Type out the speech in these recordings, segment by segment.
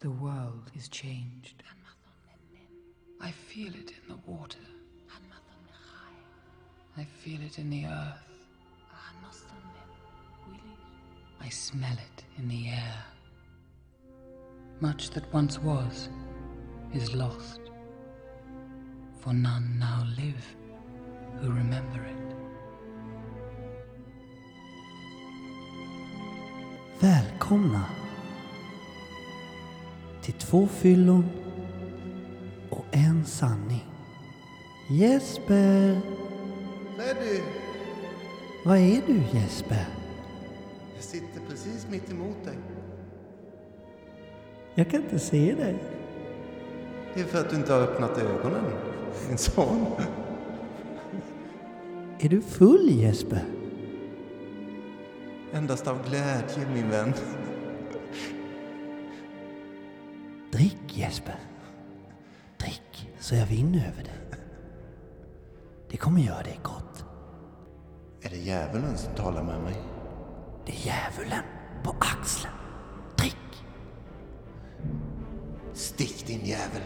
The world is changed. I feel it in the water. I feel it in the earth. I smell it in the air. Much that once was is lost, for none now live who remember it. Välkomna till två fyllon och en sanning. Jesper! Freddy, Vad är du Jesper? jag sitter precis mitt emot dig. Jag kan inte se dig. Det är för att du inte har öppnat ögonen, min son. Är du full Jesper? Endast av glädje, min vän. Drick Jesper. Drick så jag vinner över dig. Det kommer göra dig gott. Är det djävulen som talar med mig? Det är djävulen på axeln. Drick! Stick din jävel.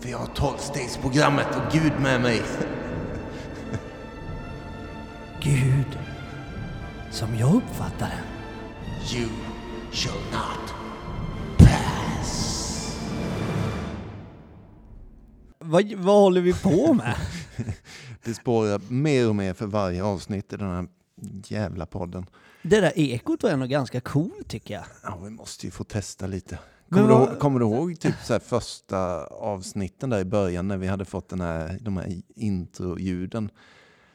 För jag har tolvstegsprogrammet och Gud med mig. Gud, som jag uppfattar den, You shall not Vad, vad håller vi på med? Det spårar mer och mer för varje avsnitt i den här jävla podden. Det där ekot var ändå ganska cool tycker jag. Ja, vi måste ju få testa lite. Kommer, du, vad- ihåg, kommer du ihåg typ så första avsnitten där i början när vi hade fått den här, de här introljuden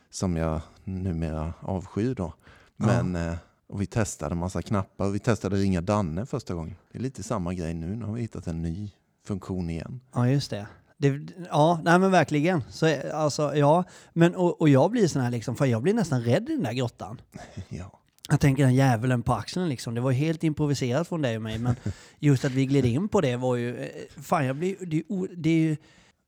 som jag numera avskyr då. Men eh, och vi testade massa knappar och vi testade ringa Danne första gången. Det är lite samma grej nu. Nu har vi hittat en ny funktion igen. Ja, just det. Det ja, nej men verkligen. Så, alltså, ja. men, och, och jag blir sån här liksom, för jag blir nästan rädd i den där grottan. Ja. Jag tänker den djävulen på axeln liksom. Det var helt improviserat från dig och mig. Men just att vi gled in på det var ju... eh, Fan, jag blir... Det det är ju...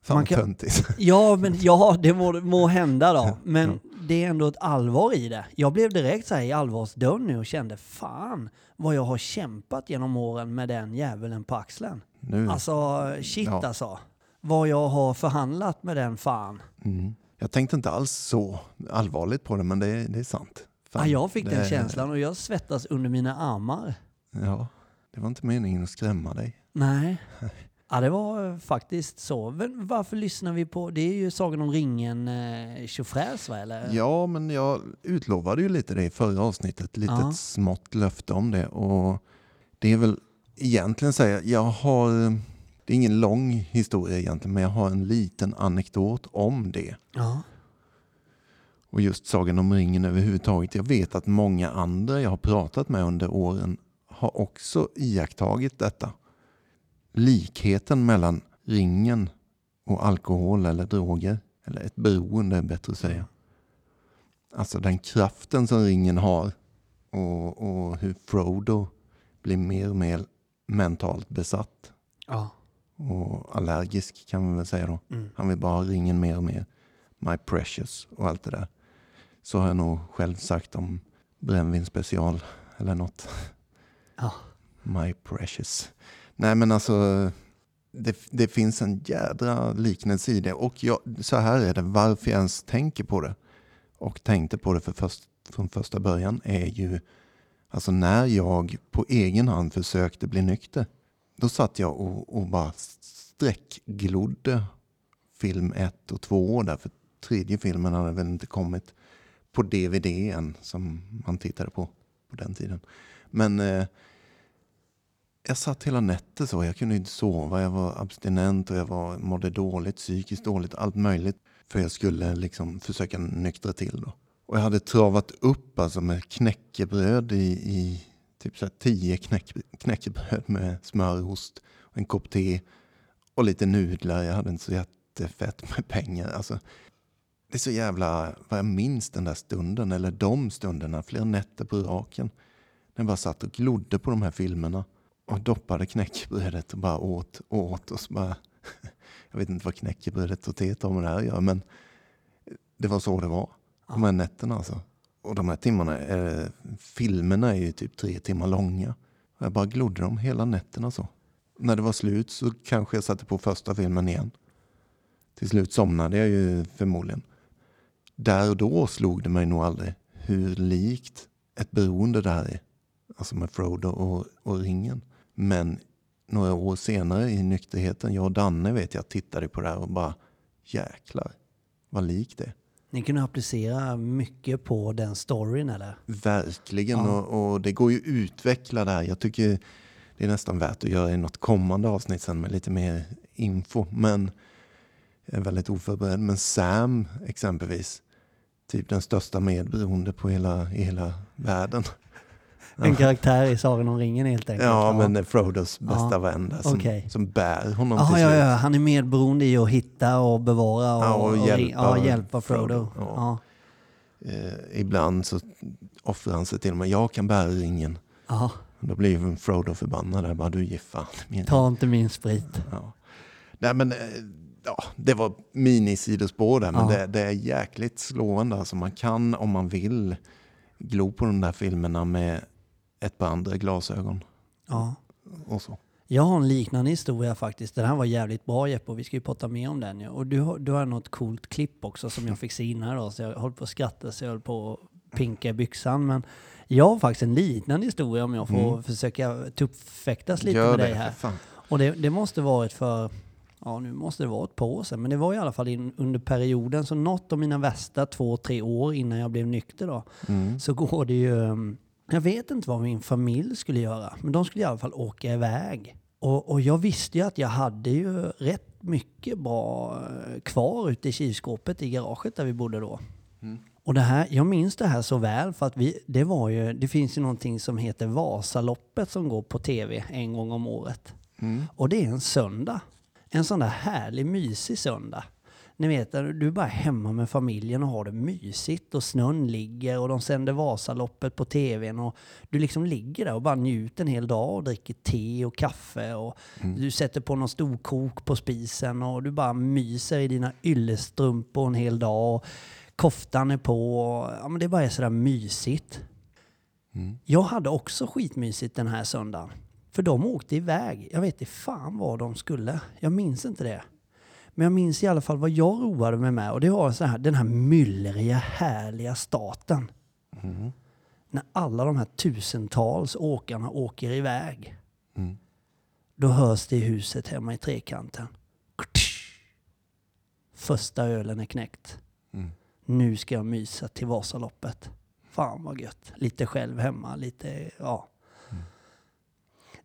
Fan Man kan- töntigt. Ja, men ja, det må, må hända då. Men det är ändå ett allvar i det. Jag blev direkt så här i allvarsdörren nu och kände fan vad jag har kämpat genom åren med den djävulen på axeln. Nu. Alltså shit Ja. alltså. Vad jag har förhandlat med den fan. Mm. Jag tänkte inte alls så allvarligt på det, men det, är- det är sant. Fan, Ja, jag fick den det- känslan och jag svettas under mina armar. Ja, det var inte meningen att skrämma dig. Nej. Ja, det var eh, faktiskt så. Men varför lyssnar vi på... Det är ju Sagan om ringen eh, tjofräs va? Eller? Ja, men jag utlovade ju lite det i förra avsnittet. Ett litet Ja. smått löfte om det. Och det är väl egentligen så här, jag har... Det är ingen lång historia egentligen, men jag har en liten anekdot om det. Ja. Och just Sagan om ringen överhuvudtaget. Jag vet att många andra jag har pratat med under åren har också iakttagit detta. Likheten mellan ringen och alkohol eller droger. Eller ett beroende är bättre att säga. Alltså den kraften som ringen har. Och, och hur Frodo blir mer och mer mentalt besatt. Ja. Och allergisk kan man väl säga då. Mm. Han vill bara ha ringen mer och mer. My precious och allt det där. Så har jag nog själv sagt om brännvin special eller något. Ja. My precious. Nej men alltså, det, det finns en jädra liknelse i det. Och jag, så här är det, varför jag ens tänker på det och tänkte på det för först, från första början är ju alltså när jag på egen hand försökte bli nykter. Då satt jag och, och bara sträckglodde film 1 och 2 därför tredje filmen hade väl inte kommit på DVD än som man tittade på på den tiden. Men eh, jag satt hela nätter så. Jag kunde inte sova. Jag var abstinent och jag var, mådde dåligt, psykiskt dåligt, allt möjligt. För jag skulle liksom försöka nyktra till då. Och jag hade travat upp alltså med knäckebröd i, i typ så här tio knäck, knäckebröd med smörost, och en kopp te och lite nudlar. Jag hade inte så jättefett med pengar. Alltså, det är så jävla, vad jag minns den där stunden, eller de stunderna, flera nätter på raken. När jag bara satt och glodde på de här filmerna och doppade knäckebrödet och bara åt och åt. Och så bara, jag vet inte vad knäckebrödet och teet har med det här att göra, men det var så det var. De här nätterna alltså. Och de här timmarna, eh, filmerna är ju typ tre timmar långa. Jag bara glodde dem hela nätterna så. När det var slut så kanske jag satte på första filmen igen. Till slut somnade jag ju förmodligen. Där och då slog det mig nog aldrig hur likt ett beroende det här är. Alltså med Frodo och, och ringen. Men några år senare i nykterheten, jag och Danne vet jag tittade på det här och bara jäklar vad likt det är. Ni kunde applicera mycket på den storyn eller? Verkligen, Ja. och, och det går ju att utveckla det här. Jag tycker det är nästan värt att göra i något kommande avsnitt sen med lite mer info. Men jag är väldigt oförberedd. Men Sam exempelvis, typ den största medberoende på hela, i hela världen. En karaktär i Sagan om ringen helt enkelt? Ja, men det är Frodos bästa Ja, vän som, okej. som bär honom Jaha, till ja, slut. ja, han är medberoende i att hitta och bevara och, Ja, och ri- hjälpa ja, hjälpa Frodo. Frodo, Ja. ja. Eh, ibland så offrar han sig till och med. Jag kan bära ringen. Ja. Då blir ju Frodo förbannad. Där. Bara, du ger fan min Ta inte min sprit. Ja. Nej, men, eh, ja, det var minisidospår där, men Ja. det, det är jäkligt slående. Alltså, man kan, om man vill, glo på de där filmerna med ett par andra glasögon. Ja. Och så. Jag har en liknande historia faktiskt. Den här var jävligt bra Jeppe och vi ska ju prata mer om den. ju. Och du har, du har något coolt klipp också som jag fick se innan då. Så jag höll på att skratta så jag höll på att pinka i byxan. Men jag har faktiskt en liknande historia om jag får Mm. försöka tuppfäktas lite Gör med det, dig här. fan. Och det, det måste varit för, ja nu måste det vara ett par år sedan, men det var i alla fall in, under perioden, så något av mina värsta två, tre år innan jag blev nykter då, Mm. så går det ju, um, jag vet inte vad min familj skulle göra, men de skulle i alla fall åka iväg. Och, och jag visste ju att jag hade ju rätt mycket bra eh, kvar ute i kylskåpet i garaget där vi bodde då. Mm. Och det här, jag minns det här så väl för att vi, det var ju, det finns ju någonting som heter Vasaloppet som går på tv en gång om året. Mm. Och det är en söndag. En sån där härlig, mysig söndag. Ni vet, du är bara hemma med familjen och har det mysigt och snön ligger och de sänder Vasaloppet på tvn och du liksom ligger där och bara njuter en hel dag och dricker te och kaffe och du sätter på någon storkok på spisen och du bara myser i dina yllestrumpor en hel dag och koftan är på och ja, men det bara är sådär mysigt. Mm. Jag hade också skitmysigt den här söndagen. För de åkte iväg. Jag vet inte fan vad de skulle. Jag minns inte det. Men jag minns i alla fall vad jag roade mig med. Och det var så här, den här myllriga, härliga staten. Mm. När alla de här tusentals åkarna åker iväg. Mm. Då hörs det i huset hemma i trekanten. Första ölen är knäckt. Mm. Nu ska jag mysa till Vasaloppet. Fan vad gött. Lite själv hemma, lite, ja.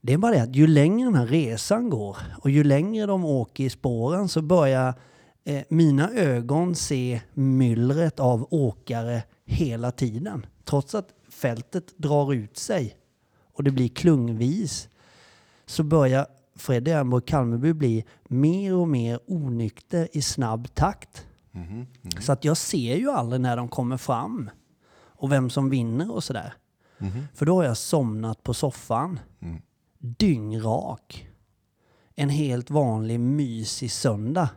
Det är bara det att ju längre den här resan går och ju längre de åker i spåren så börjar eh, mina ögon se myllret av åkare hela tiden. Trots att fältet drar ut sig och det blir klungvis så börjar Freddy Ernborg Kalmeby bli mer och mer onykter i snabb takt. Mhm. Mm. Så att jag ser ju aldrig när de kommer fram och vem som vinner och sådär. Mhm. För då har jag somnat på soffan. Mm. Dyngrak. En helt vanlig mysig söndag.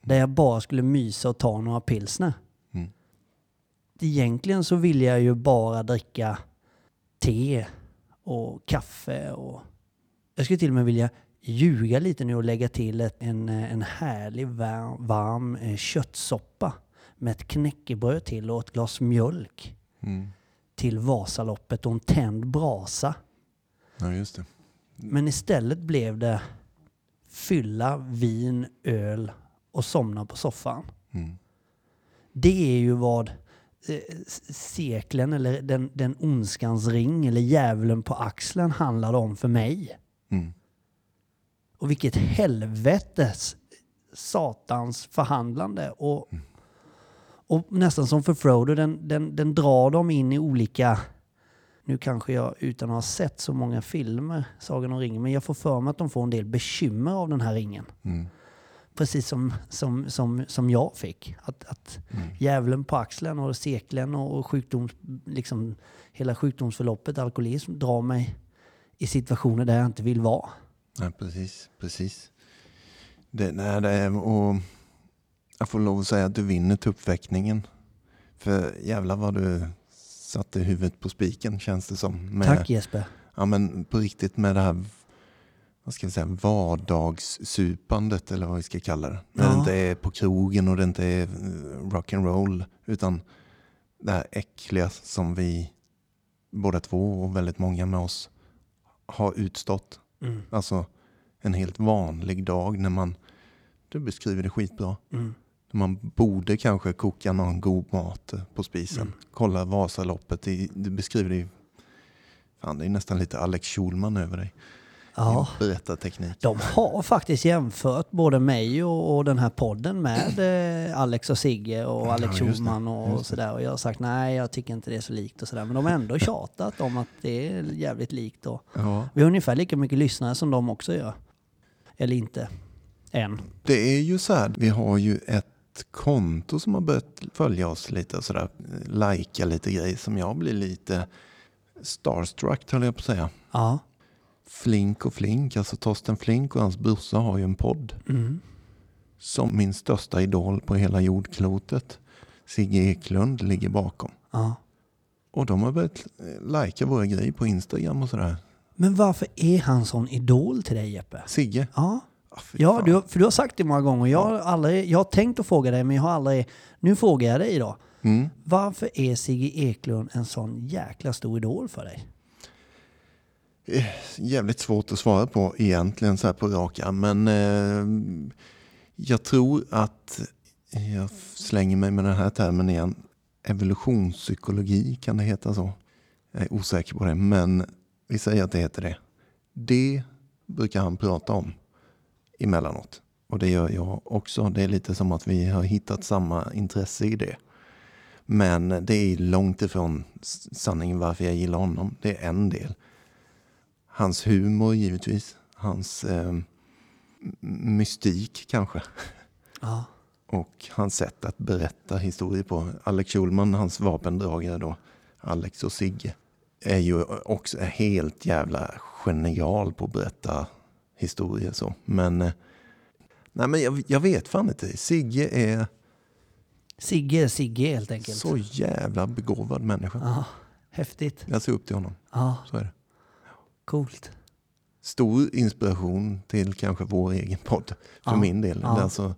Där jag bara skulle mysa och ta några pilsner. Mm. Egentligen så ville jag ju bara dricka te och kaffe och jag skulle till och med vilja ljuga lite nu och lägga till ett, en, eh, en härlig varm, varm eh, köttsoppa med ett knäckebröd till och ett glas mjölk Mm. till Vasaloppet och en tänd brasa. Ja, just det. Men istället blev det fylla, vin, öl och somna på soffan. Mm. Det är ju vad eh, seklen eller den, den ondskans ring eller djävulen på axeln handlade om för mig. Mm. Och vilket helvetes satans förhandlande. Och, och nästan som för Frodo, den, den, den drar dem in i olika... Nu kanske jag utan att ha sett så många filmer, Sagan om ringen, men jag får för mig att de får en del bekymmer av den här ringen. Mm. Precis som, som, som, som jag fick. Att, att Mm. djävulen på axeln och seklen och, sjukdoms, liksom, hela sjukdomsförloppet, alkoholism, drar mig i situationer där jag inte vill vara. Ja, precis. precis. Det, nej, det är, och jag får lov att säga att du vinner tuppfäktningen. För jävlar vad du satte huvudet på spiken känns det som. Med, Tack Jesper. ja, men på riktigt med det här vad ska vi säga, vardagssupandet eller vad vi ska kalla det. När Ja. det inte är på krogen och det inte är eh, rock and roll utan det här äckliga som vi båda två och väldigt många med oss har utstått. Mm. Alltså en helt vanlig dag när man, du beskriver det skitbra, Mm. Man borde kanske koka någon god mat eh, på spisen. Mm. Kolla Vasaloppet, i, du beskriver det ju, fan det är nästan lite Alex Schulman över dig. Ja. Berättarteknik. De har faktiskt jämfört både mig och, och den här podden med eh, Alex och Sigge och Ja, Alex det, Schulman och, och sådär. Och jag har sagt nej, jag tycker inte det är så likt och sådär. Men de har ändå tjatat om att det är jävligt likt. Och Ja. vi har ungefär lika mycket lyssnare som de också gör. Eller inte. Än. Det är ju så här, vi har ju ett konto som har börjat följa oss lite och sådär, lajka lite grejer som jag blir lite starstruck höll jag på att säga. Ja. Flink och Flink, alltså Torsten Flink och hans brorsa har ju en podd Mm. som min största idol på hela jordklotet, Sigge Eklund, ligger bakom. ja. Och de har börjat lajka våra grejer på Instagram och sådär. Men varför är han sån idol till dig Jeppe? Sigge? Ja, ja du, för du har sagt det många gånger. Jag har, aldrig, jag har tänkt att fråga dig, men jag har aldrig... Nu frågar jag dig då. Mm. Varför är Sigge Eklund en sån jäkla stor idol för dig? Eh, Jävligt svårt att svara på egentligen så här på rak arm. Men eh, jag tror att, jag slänger mig med den här termen igen, evolutionspsykologi kan det heta så. Jag är osäker på det, men vi säger att det heter det. Det brukar han prata om emellanåt. Och det gör jag också. Det är lite som att vi har hittat samma intresse i det. Men det är långt ifrån sanningen varför jag gillar honom. Det är en del. Hans humor givetvis. Hans eh, mystik kanske. Ja. Och hans sätt att berätta historier på. Alex Schulman, hans vapendragare då, Alex och Sigge, är ju också helt jävla genial på att berätta historier så. Men, eh, nej men jag, jag vet fan inte. Sigge är Sigge är Sigge helt enkelt. så jävla begåvad människa. Ja, häftigt. Jag ser upp till honom, Ja, så är det. coolt. Stor inspiration till kanske vår egen podd, för Ja, min del. ja. Alltså,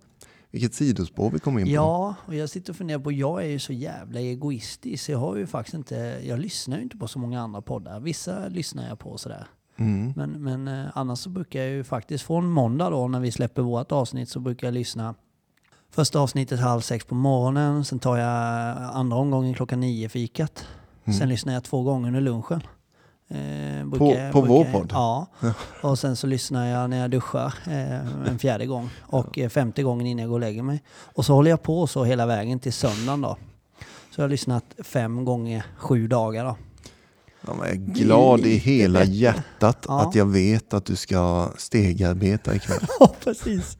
vilket sidospår vi kom in på. Ja, och jag sitter och funderar på, jag är ju så jävla egoistisk jag har ju faktiskt inte, jag lyssnar ju inte på så många andra poddar. Vissa lyssnar jag på sådär. Mm. Men, men eh, annars så brukar jag ju faktiskt, från måndag då när vi släpper vårt avsnitt så brukar jag lyssna första avsnittet halv sex på morgonen, sen tar jag andra omgången klockan nio fikat. Mm. Sen lyssnar jag två gånger under lunchen. Eh, På- brukar- på vår brukar- podd? Ja. Och sen så lyssnar jag när jag duschar eh, en fjärde gång. Och eh, femte gången innan jag går och lägger mig. Och så håller jag på så hela vägen till söndagen då. Så jag har lyssnat fem gånger sju dagar då. Jag är glad i hela hjärtat Ja. att jag vet att du ska stegarbeta ikväll. Ja, precis.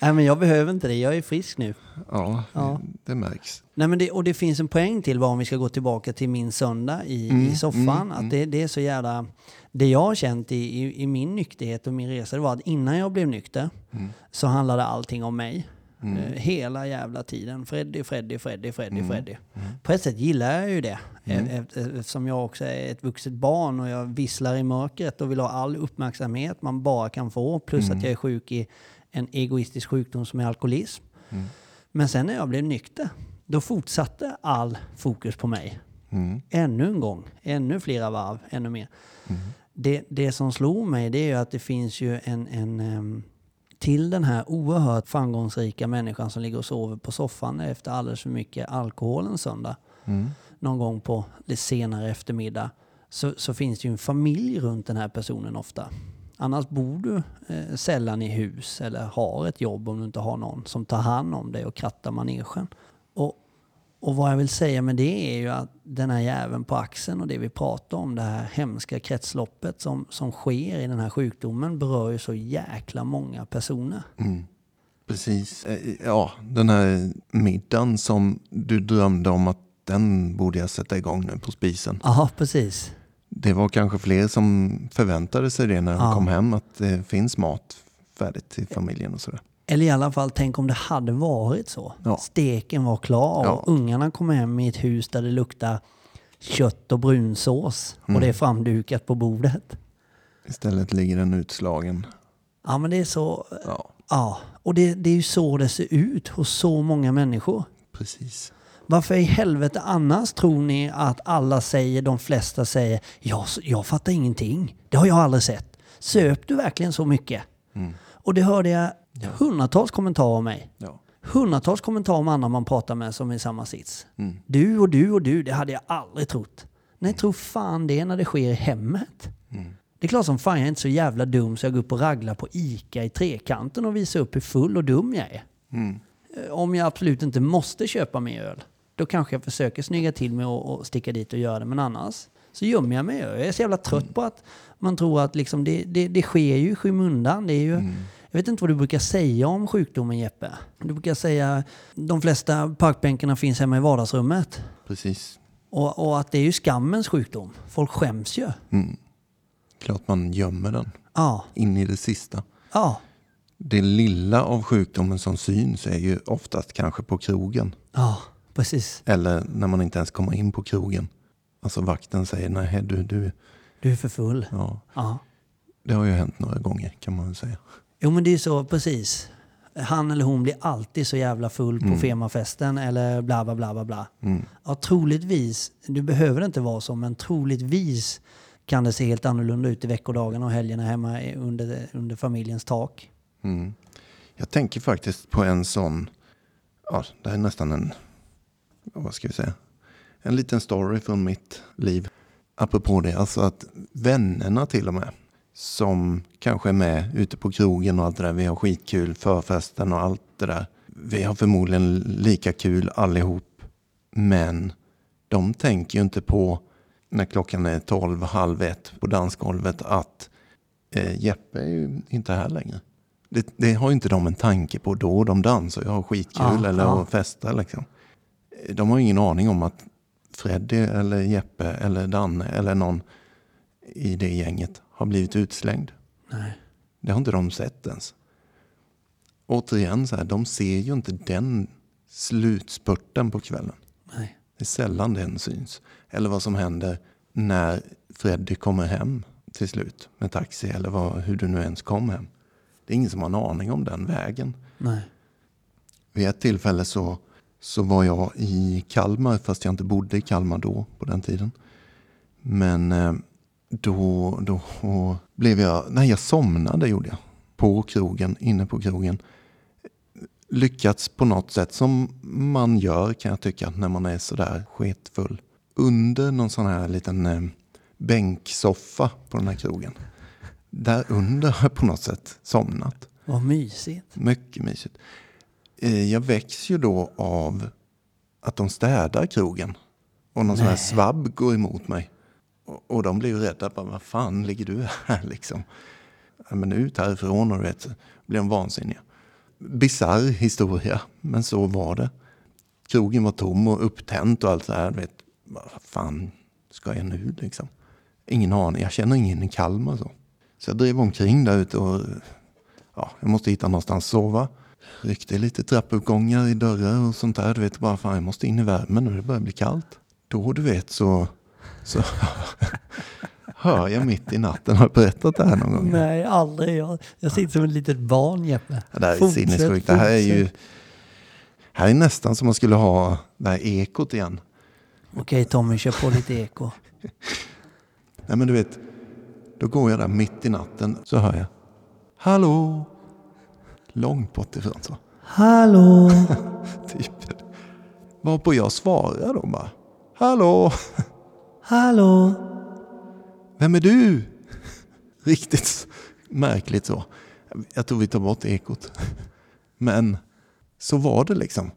Nej men jag behöver inte det, jag är frisk nu. Ja, Ja. Det, det märks. Nej, men det, och det finns en poäng till vad om vi ska gå tillbaka till min söndag i, Mm, i soffan. mm, att mm. det, det är så jävla... Det jag har känt i, i, i min nykterhet och min resa, det var att innan jag blev nykter Mm. så handlade allting om mig. Mm. Eh, hela jävla tiden. Freddy, Freddy, Freddy, Freddy, Mm. Freddy. Mm. På ett sätt gillar jag ju det. Mm. Eh, eh, Eftersom jag också är ett vuxet barn och jag visslar i mörkret och vill ha all uppmärksamhet man bara kan få. Plus Mm. att jag är sjuk i en egoistisk sjukdom som är alkoholism. Mm. Men sen när jag blev nykter, då fortsatte all fokus på mig. Mm. Ännu en gång, ännu flera varv, ännu mer. Mm. Det, det som slog mig det är ju att det finns ju en, en em, till den här oerhört framgångsrika människan som ligger och sover på soffan efter alldeles för mycket alkohol en söndag, Mm. någon gång på det senare eftermiddag, så, så finns det ju en familj runt den här personen ofta. Annars bor du eh, sällan i hus eller har ett jobb om du inte har någon som tar hand om dig och krattar manegen. Och, och vad jag vill säga med det är ju att den här jäveln på axeln och det vi pratar om, det här hemska kretsloppet som, som sker i den här sjukdomen berör ju så jäkla många personer. Mm. Precis. Eh, Ja, den här middagen som du drömde om att den borde jag sätta igång nu på spisen. Ja, precis. Det var kanske fler som förväntade sig det när de Ja. kom hem, att det finns mat färdigt till familjen och sådär. Eller i alla fall, tänk om det hade varit så. Ja. Steken var klar Ja. och ungarna kom hem i ett hus där det luktar kött och brunsås och Mm. det är framdukat på bordet. Istället ligger den utslagen. Ja men det är så, Ja, ja. Och det, det är ju så det ser ut hos så många människor. precis. Varför i helvete annars tror ni att alla säger, de flesta säger, jag, jag fattar ingenting. Det har jag aldrig sett. Söp du verkligen så mycket? Mm. Och det hörde jag hundratals kommentarer om mig. Ja. Hundratals kommentarer om andra man pratar med som är i samma sits. Mm. Du och du och du, det hade jag aldrig trott. Nej, tro fan det när det sker i hemmet. Mm. Det är klart som fan jag är inte så jävla dum så jag går upp och raglar på ICA i trekanten och visar upp hur full och dum jag är. Mm. Eh, Om jag absolut inte måste köpa mer öl, då kanske jag försöker snygga till mig och, och sticka dit och göra det. Men annars så gömmer jag mig. Jag är så jävla trött på att man tror att liksom det, det, det sker ju i skymundan. Det är ju, Jag vet inte vad du brukar säga om sjukdomen Jeppe. Du brukar säga de flesta parkbänkarna finns hemma i vardagsrummet. Precis. Och, och att det är ju skammens sjukdom. Folk skäms ju. Mm. Klart man gömmer den Ja, in i det sista. ja, Det lilla av sjukdomen som syns är ju oftast kanske på krogen. ja, precis. Eller när man inte ens kommer in på krogen. Alltså vakten säger nej du, du, Du är för full. ja. Ja. Det har ju hänt några gånger kan man väl säga. Jo men det är så, precis. Han eller hon blir alltid så jävla full på firmafesten eller bla bla bla bla bla. Mm. Ja, troligtvis, du behöver det inte vara så, men troligtvis kan det se helt annorlunda ut i veckodagarna och helgerna hemma under, under familjens tak. Mm. Jag tänker faktiskt på en sån, ja det här är nästan en, vad ska vi säga, en liten story från mitt liv. Apropå det, alltså att vännerna till och med, som kanske är med ute på krogen och allt det där, vi har skitkul, förfesten och allt det där. Vi har förmodligen lika kul allihop, men de tänker ju inte på när klockan är tolv, halv ett på dansgolvet att eh, Jeppe är ju inte här längre. Det, det har ju inte de en tanke på då. De dansar och har skitkul Ja, eller och festar liksom. De har ju ingen aning om att Freddy eller Jeppe eller Danne eller någon i det gänget har blivit utslängd. Nej. Det har inte de sett ens. Återigen, så här, de ser ju inte den slutspurten på kvällen. Nej. Det är sällan den syns. Eller vad som händer när Freddy kommer hem till slut med taxi eller vad, hur du nu ens kom hem. Det är ingen som har en aning om den vägen. Nej. Vid ett tillfälle så, så var jag i Kalmar, fast jag inte bodde i Kalmar då på den tiden. Men eh, då, då blev jag, nej jag somnade gjorde jag. På krogen, inne på krogen. Lyckats på något sätt som man gör kan jag tycka när man är sådär sketfull. Under någon sån här liten eh, bänksoffa på den här krogen. Där under har jag på något sätt somnat. Vad mysigt. Mycket mysigt. Eh, Jag väcks ju då av att de städar krogen. Och någon sån här Nej. svabb går emot mig. Och, och de blir ju rädda. Bara, Vad fan ligger du här liksom? Ja, men ut härifrån och du vet, blir de vansinniga. Bisarr historia, men så var det. Krogen var tom och upptänt och allt så här. du Vet, vad fan ska jag nu liksom? Ingen aning. Jag känner ingen i Kalmar så. Så jag drev omkring där ute och ja, jag måste hitta någonstans att sova. Ryckte lite trappuppgångar i dörrar och sånt där. Du vet bara fan jag måste in i värmen nu, det börjar bli kallt. Då du vet så, så hör jag mitt i natten, har jag berättat det här någon gång? Nej, aldrig. Jag, jag sitter som ett litet barn Jeppe. Det här är sinnessjukt. Det här är ju här är nästan som man skulle ha det här ekot igen. Okej Tommy, kör på lite eko. Nej men du vet, då går jag där mitt i natten så hör jag Hallå! Långt bort ifrån så. Hallå! Typ. Varpå jag svarar då bara Hallå! Hallå! Vem är du? Riktigt märkligt så. Jag tror vi tar bort ekot. Men så var det liksom.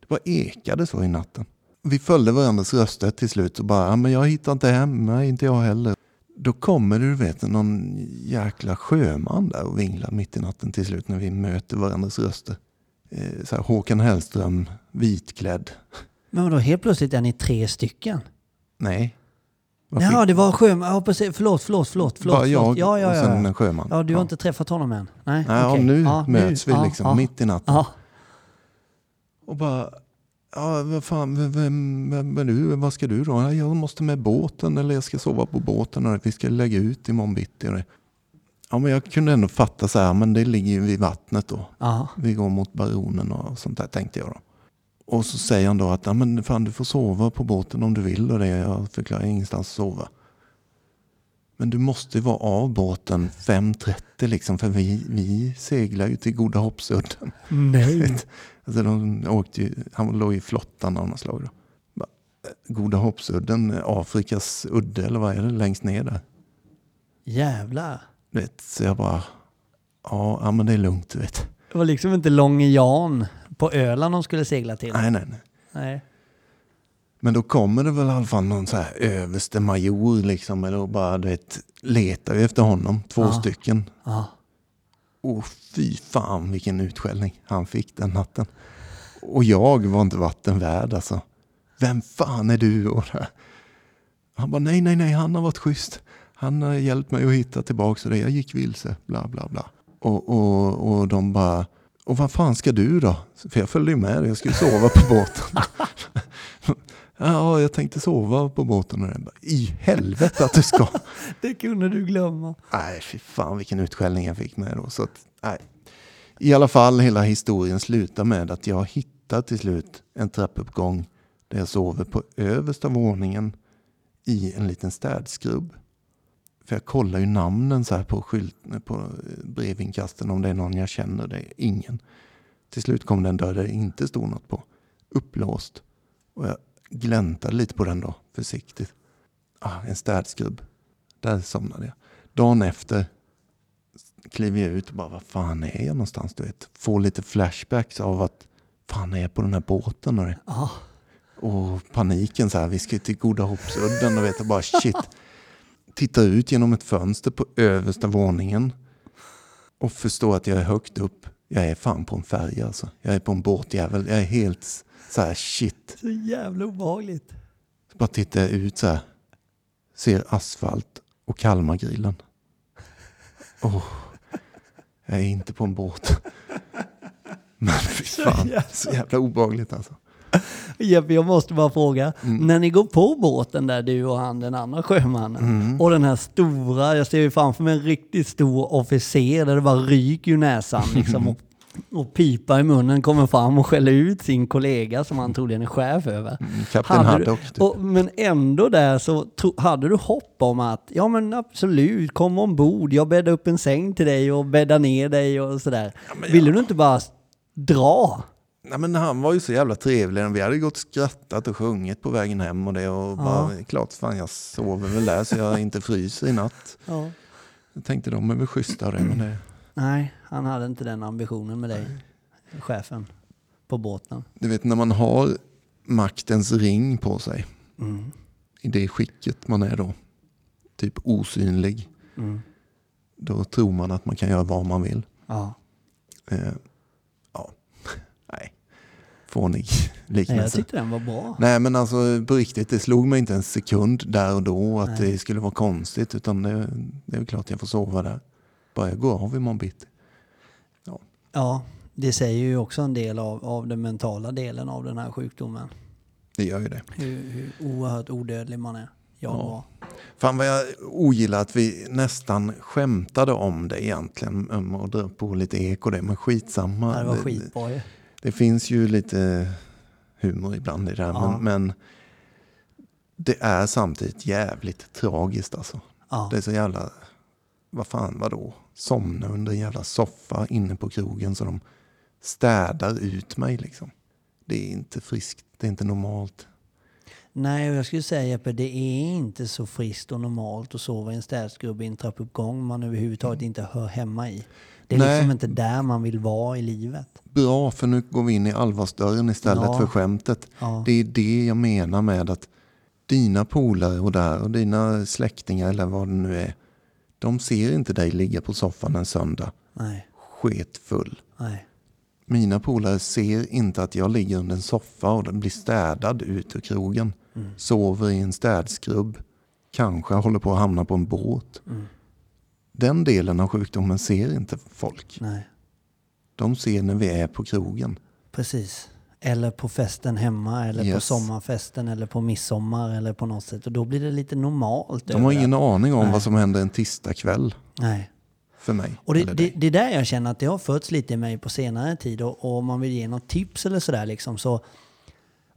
Det bara ekade så i natten. Vi följde varandras röster till slut och bara, "Ja, men jag hittar inte hem, nej inte jag heller. Då kommer du vet, någon jäkla sjöman där och vinglar mitt i natten till slut när vi möter varandras röster. Eh, Så här, Håkan Hellström, vitklädd. Men vadå, helt plötsligt är ni tre stycken? Nej. Vad Ja, det var sjöman. Ja, precis. Förlåt, förlåt, förlåt. förlåt Bara jag förlåt. Ja, ja, och sen ja. en sjöman. Ja, du har Ja. inte träffat honom än? Nej, Nej, okej. ja, nu Ja, möts vi ja, liksom ja. mitt i natten. Ja. Och bara, Ja, vad fan, vem, vem, vem är du? Vad ska du då? "Ja, Jag måste med båten eller jag ska sova på båten och vi ska lägga ut imorgon bitti. och det." Ja, men jag kunde ändå fatta så här, men det ligger ju vid vattnet då. Ja. Vi går mot baronen och sånt där tänkte jag då. Och så säger han då att ja, men fan, du får sova på båten om du vill och det. Jag förklarar ingenstans att sova. Men du måste vara av båten 5.30 liksom för vi, vi seglar ju till Goda Hoppsudden. Nej. Alltså de åkte ju, han låg i flottan av något slag. Då. Eh, Goda Hoppsudden, Afrikas udde eller vad är det längst ner där? Jävlar. Du vet, så jag bara, ja, ja men det är lugnt du vet. Det var liksom inte Långe Jan på Öland de skulle segla till. Nej, nej, nej. Nej. Men då kommer det väl i alla fall någon så här överste major liksom, eller bara du vet, letar ju efter honom, två Ja. stycken. Ja. Och fy fan vilken utskällning han fick den natten. Och jag var inte vatten värd alltså. Vem fan är du? Och. Han bara nej, nej, nej, han har varit schysst. Han har hjälpt mig att hitta tillbaka och det. Jag gick vilse, bla bla bla. Och, och, och de bara, och vad fan ska du då? För jag följde ju med dig, jag skulle sova på båten. ja, jag tänkte sova på båten. Och bara, I helvete att du ska. Det kunde du glömma. Nej, fy fan vilken utskällning jag fick med då. Så att, nej. I alla fall, hela historien slutar med att jag hittar till slut en trappuppgång där jag sover på översta våningen i en liten städskrubb. För jag kollar ju namnen så här på, skylt, på brevinkasten om det är någon jag känner. Det är ingen. Till slut kom det en dörr där det inte stod något på. Upplåst. Och jag gläntade lite på den då, försiktigt. Ah, en städskrubb. Där somnade jag. Dagen efter kliver jag ut och bara, vad fan är jag någonstans? Du vet, får lite flashbacks av att fan är jag på den här båten? Och, det. Ja. och paniken så här, vi ska till Goda Hoppsudden och vet bara shit. Tittar ut genom ett fönster på översta våningen och förstår att jag är högt upp. Jag är fan på en färja alltså. Jag är på en båtjävel. Jag är helt så här shit. Så jävla obehagligt. Så bara tittar jag ut så här. Ser asfalt och Kalmargrillen. Åh, jag är inte på en båt. Men fy fan, så jävla obehagligt alltså. Jeppe, jag måste bara fråga. Mm. När ni går på båten där, du och han, den andra sjömannen. Mm. Och den här stora, jag ser ju framför mig en riktigt stor officer där det bara ryker ur näsan liksom. Och, och pipa i munnen kommer fram och skäller ut sin kollega som han troligen är chef över. Mm, Kapten Haddock. Typ. Och, men ändå där så tro, hade du hopp om att, ja men absolut, kom ombord, jag bäddar upp en säng till dig och bäddar ner dig och sådär. men Ville du inte bara dra? Nej, men han var ju så jävla trevlig. Vi hade gått och skrattat och sjungit på vägen hem och det. Och bara, klart fan jag sover väl där så jag inte fryser i natt. Ja. Jag tänkte de är väl schyssta av det. Men det, Nej, han hade inte den ambitionen med dig, chefen på båten. du vet när man har maktens ring på sig. Mm. I det skicket man är då. Typ osynlig. Mm. Då tror man att man kan göra vad man vill. Ja. Eh, nej. Fånig Nej, jag liknelse. tyckte den var bra. Nej men alltså på riktigt, det slog mig inte en sekund där och då att Nej. det skulle vara konstigt. Utan det, det är klart jag får sova där. Bara jag går av imorgon bitti. Ja, det säger ju också en del av, av den mentala delen av den här sjukdomen. Det gör ju det. Hur, hur oerhört odödlig man är. Jag Ja. var. Fan vad jag ogillar att vi nästan skämtade om det egentligen. om att dra på lite eko det, men skitsamma. Ja, det var skitbra ju. Det finns ju lite humor ibland i det här. Ja. Men, men det är samtidigt jävligt tragiskt alltså. Ja. Det är så jävla, vad fan vadå? Somna under en jävla soffa inne på krogen så de städar ut mig liksom. Det är inte friskt, det är inte normalt. Nej, och jag skulle säga Jeppe, det är inte så friskt och normalt att sova i en städskrubb i en trappuppgång man överhuvudtaget inte hör hemma i. Det är Nej. liksom inte där man vill vara i livet. Bra, för nu går vi in i allvarsdörren istället Ja. för skämtet. Ja. Det är det jag menar med att dina polare och där och dina släktingar eller vad det nu är. De ser inte dig ligga på soffan en söndag Nej, sketfull. nej. Mina polare ser inte att jag ligger under en soffa och den blir städad ut ur krogen. Mm. Sover i en städskrubb. Kanske håller på att hamna på en båt. Mm. Den delen av sjukdomen ser inte folk. Nej, De ser när vi är på krogen. precis. eller på festen hemma eller på Yes. sommarfesten eller på midsommar eller på något sätt. Och då blir det lite normalt. De har det. ingen aning om Nej. vad som händer en tisdagkväll Nej. för mig. Och det, det, det är där jag känner att det har fötts lite i mig på senare tid och, och om man vill ge något tips eller sådär liksom så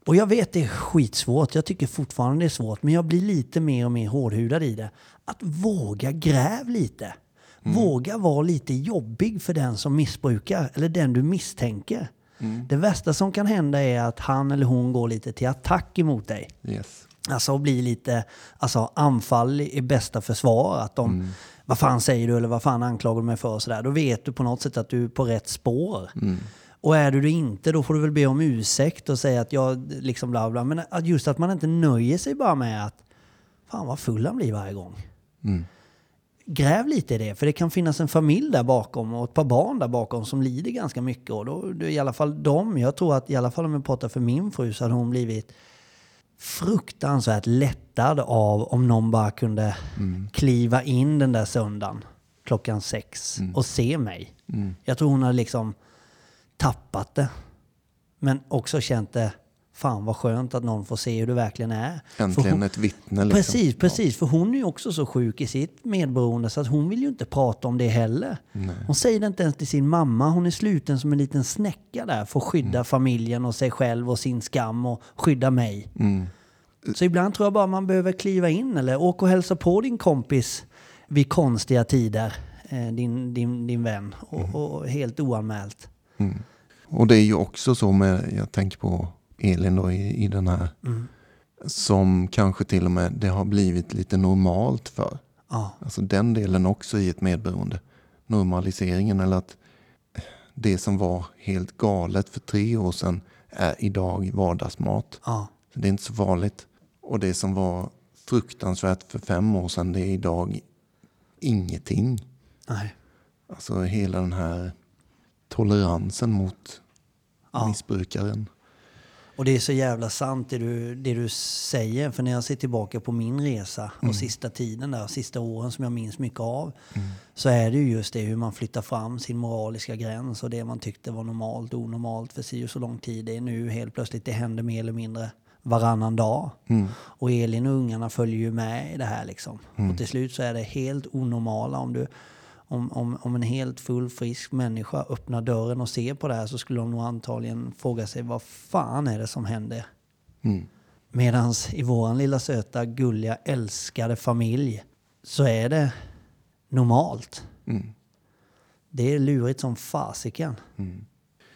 och jag vet det är skitsvårt, jag tycker fortfarande det är svårt, men jag blir lite mer och mer hårdhudad i det. Att våga gräv lite. Våga vara lite jobbig för den som missbrukar, eller den du misstänker. Det värsta som kan hända är att han eller hon går lite till attack emot dig. Yes. Alltså och bli lite alltså, anfall i bästa försvar. Att de, vad fan säger du eller vad fan anklagar du mig för? Och sådär. Då vet du på något sätt att du är på rätt spår. Och är du det inte, då får du väl be om ursäkt och säga att jag liksom bla bla. Men att just att man inte nöjer sig bara med att fan vad full han blir varje gång. Mm. Gräv lite i det, för det kan finnas en familj där bakom och ett par barn där bakom som lider ganska mycket. Och då, i alla fall de, jag tror att i alla fall om jag pratar för min fru så hade hon blivit fruktansvärt lättad av om någon bara kunde kliva in den där söndagen klockan sex och se mig. Jag tror hon hade liksom tappat det. Men också känt det, fan vad skönt att någon får se hur det verkligen är. Äntligen hon- ett vittne. Liksom. Precis, precis. För hon är ju också så sjuk i sitt medberoende så att hon vill ju inte prata om det heller. Hon säger det inte ens till sin mamma. Hon är sluten som en liten snäcka där för att skydda familjen och sig själv och sin skam och skydda mig. Mm. Så ibland tror jag bara man behöver kliva in eller åka och hälsa på din kompis vid konstiga tider. eh, Din, din, din vän. Och, och helt oanmält. Mm. Och det är ju också så med, jag tänker på Elin då i, i den här, Mm. som kanske till och med det har blivit lite normalt för. Ja, Alltså den delen också i ett medberoende. Normaliseringen eller att det som var helt galet för tre år sedan är idag vardagsmat. ja, Det är inte så farligt. Och det som var fruktansvärt för fem år sedan det är idag ingenting. nej. Alltså hela den här toleransen mot Ja. missbrukaren. Och det är så jävla sant det du, det du säger. För när jag ser tillbaka på min resa och sista tiden där, sista åren som jag minns mycket av. Så är det ju just det hur man flyttar fram sin moraliska gräns och det man tyckte var normalt och onormalt för si och så lång tid. Det är nu helt plötsligt det händer mer eller mindre varannan dag. Och Elin och ungarna följer ju med i det här liksom. Och till slut så är det helt onormala om du om, om, om en helt full frisk människa öppnar dörren och ser på det här så skulle de nog antagligen fråga sig vad fan är det som händer? Mm. Medans i våran lilla söta, gulliga, älskade familj så är det normalt. Mm. Det är lurigt som fasiken. Mm.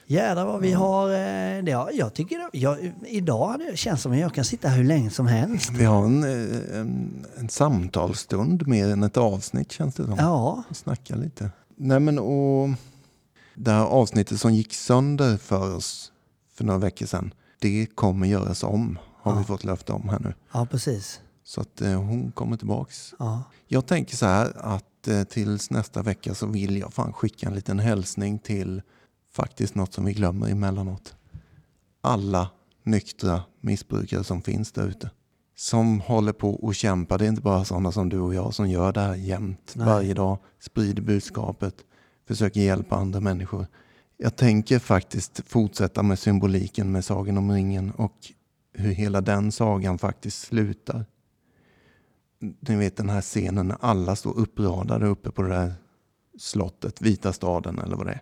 Jädrar vad vi har... eh, Det, ja, jag tycker jag, idag det känts som att jag kan sitta hur länge som helst. Vi har en, eh, en, en samtalsstund mer än ett avsnitt känns det som. Ja, Snacka lite. Nej men och det här avsnittet som gick sönder för oss för några veckor sedan. Det kommer göras om. Har vi fått löfte om här nu. ja precis. Så att eh, hon kommer tillbaks. Ja, Jag tänker så här att eh, tills nästa vecka så vill jag fan skicka en liten hälsning till faktiskt något som vi glömmer emellanåt. Alla nyktra missbrukare som finns där ute. Som håller på och kämpar. Det är inte bara sådana som du och jag som gör det här jämt. Nej. Varje dag. Sprider budskapet. Försöker hjälpa andra människor. Jag tänker faktiskt fortsätta med symboliken med Sagan om ringen och hur hela den sagan faktiskt slutar ni vet den här scenen när alla står uppradade uppe på det där slottet, Vita staden eller vad det är.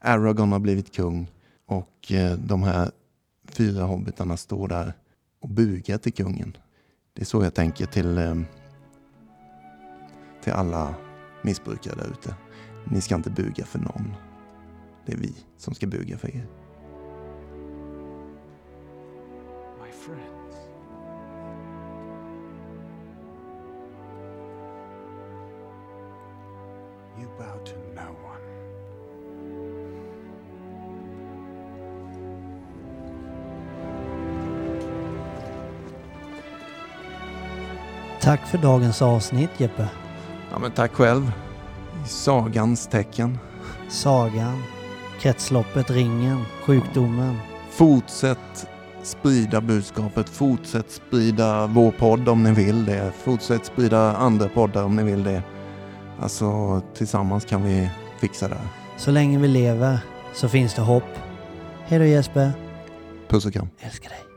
Aragorn har blivit kung och eh, de här fyra hobbitarna står där och bugar till kungen. Det är så jag tänker till, eh, till alla missbrukare där ute. Ni ska inte buga för någon. Det är vi som ska buga för er. My friends. You bow to no one. Tack för dagens avsnitt Jeppe. Ja, men tack själv. I sagans tecken. Sagan, kretsloppet, ringen, sjukdomen. Fortsätt sprida budskapet. Fortsätt sprida vår podd om ni vill det. Fortsätt sprida andra poddar om ni vill det. Alltså tillsammans kan vi fixa det här. Så länge vi lever så finns det hopp. Hej då Jesper. Puss och kram. Älskar dig.